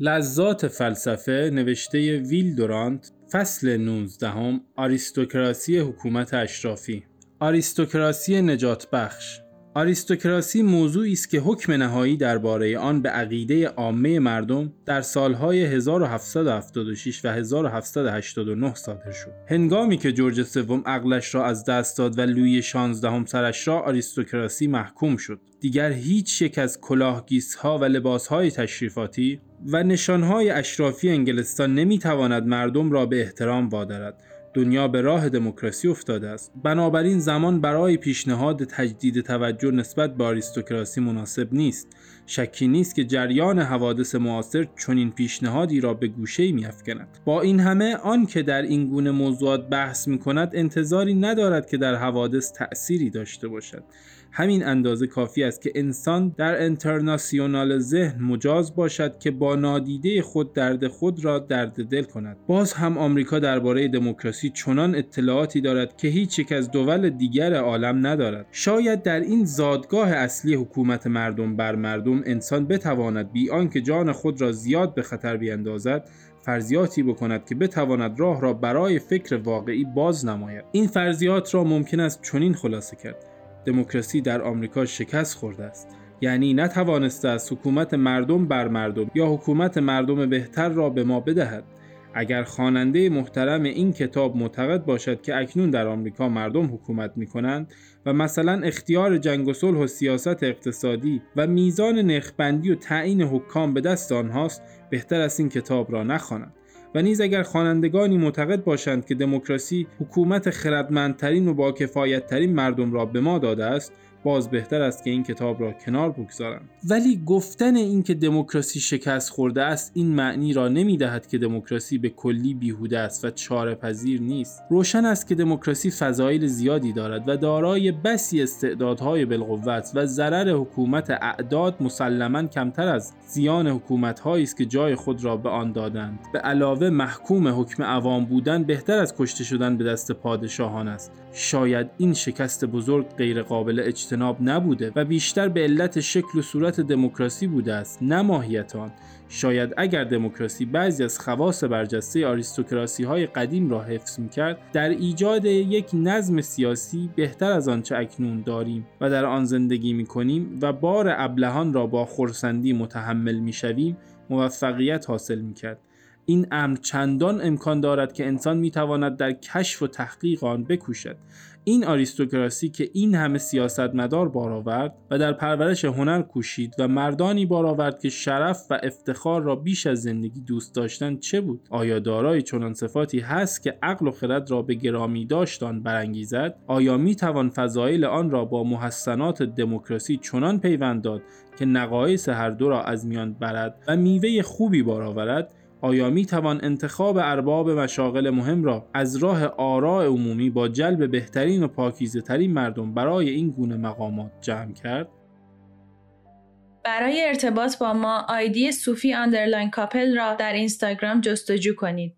لذات فلسفه نوشته ویل دورانت فصل 19 هم آریستوکراسی حکومت اشرافی. آریستوکراسی نجات بخش. آریستوکراسی موضوعی است که حکم نهایی درباره آن به عقیده عامه مردم در سالهای 1776 و 1789 صادر شد. هنگامی که جورج سوم عقلش را از دست داد و لویی 16 هم سرش را آریستوکراسی محکوم شد. دیگر هیچ یک از کلاهگیسها و لباسهای تشریفاتی و نشانهای اشرافی انگلستان نمی‌تواند مردم را به احترام وادارد دنیا به راه دموکراسی افتاده است. بنابراین زمان برای پیشنهاد تجدید توجه نسبت به آریستوکراسی مناسب نیست. شکی نیست که جریان حوادث معاصر چنین پیشنهادی را به گوشه میافکند. با این همه آن که در این گونه موضوعات بحث می کند انتظاری ندارد که در حوادث تأثیری داشته باشد. همین اندازه کافی است که انسان در انترناسیونال ذهن مجاز باشد که با نادیده خود درد خود را درد دل کند. باز هم آمریکا درباره دموکراسی چنان اطلاعاتی دارد که هیچ یک از دول دیگر عالم ندارد. شاید در این زادگاه اصلی حکومت مردم بر مردم انسان بتواند بی آنکه جان خود را زیاد به خطر بیندازد فرضیاتی بکند که بتواند راه را برای فکر واقعی باز نماید. این فرضیات را ممکن است چنین خلاصه کرد. دموکراسی در آمریکا شکست خورده است. یعنی نتوانسته است حکومت مردم بر مردم یا حکومت مردم بهتر را به ما بدهد. اگر خواننده محترم این کتاب معتقد باشد که اکنون در آمریکا مردم حکومت می کنند و مثلا اختیار جنگ و صلح و سیاست اقتصادی و میزان نرخبندی و تعیین حکام به دست آنهاست بهتر است این کتاب را نخواند و نیز اگر خوانندگانی معتقد باشند که دموکراسی حکومت خردمندترین و با کفایتترین مردم را به ما داده است باز بهتر است که این کتاب را کنار بگذارند. ولی گفتن اینکه دموکراسی شکست خورده است این معنی را نمی دهد که دموکراسی به کلی بیهوده است و چاره پذیر نیست. روشن است که دموکراسی فضایل زیادی دارد و دارای بسی استعدادهای بالقوت و ضرر حکومت اعداد مسلما کمتر از زیان حکومتهایی است که جای خود را به آن دادند. به علاوه محکوم حکم عوام بودن بهتر از کشته شدن به دست پادشاهان است. شاید این شکست بزرگ غیر قابل اجتناب نبوده و بیشتر به علت شکل و صورت دموکراسی بوده است نه ماهیت آن شاید اگر دموکراسی بعضی از خواص برجسته آریستوکراسی های قدیم را حفظ می‌کرد در ایجاد یک نظم سیاسی بهتر از آنچه اکنون داریم و در آن زندگی می‌کنیم و بار ابلهان را با خورسندی متحمل می‌شویم موفقیت حاصل می‌کرد. این امر چندان امکان دارد که انسان می‌تواند در کشف و تحقیق آن بکوشد. این آریستوکراسی که این همه سیاستمدار بار آورد و در پرورش هنر کوشید و مردانی بار آورد که شرف و افتخار را بیش از زندگی دوست داشتن چه بود؟ آیا دارای چنان صفاتی هست که عقل و خرد را به گرامی داشتان برانگیزد؟ آیا می توان فضایل آن را با محسنات دموکراسی چنان پیوند داد که نقایص هر دو را از میان برد و میوه خوبی بار آورد آیا می توان انتخاب ارباب مشاغل مهم را از راه آراء عمومی با جلب بهترین و پاکیزه ترین مردم برای این گونه مقامات جمع کرد؟ برای ارتباط با ما آیدی صوفی underline کاپل را در اینستاگرام جستجو کنید.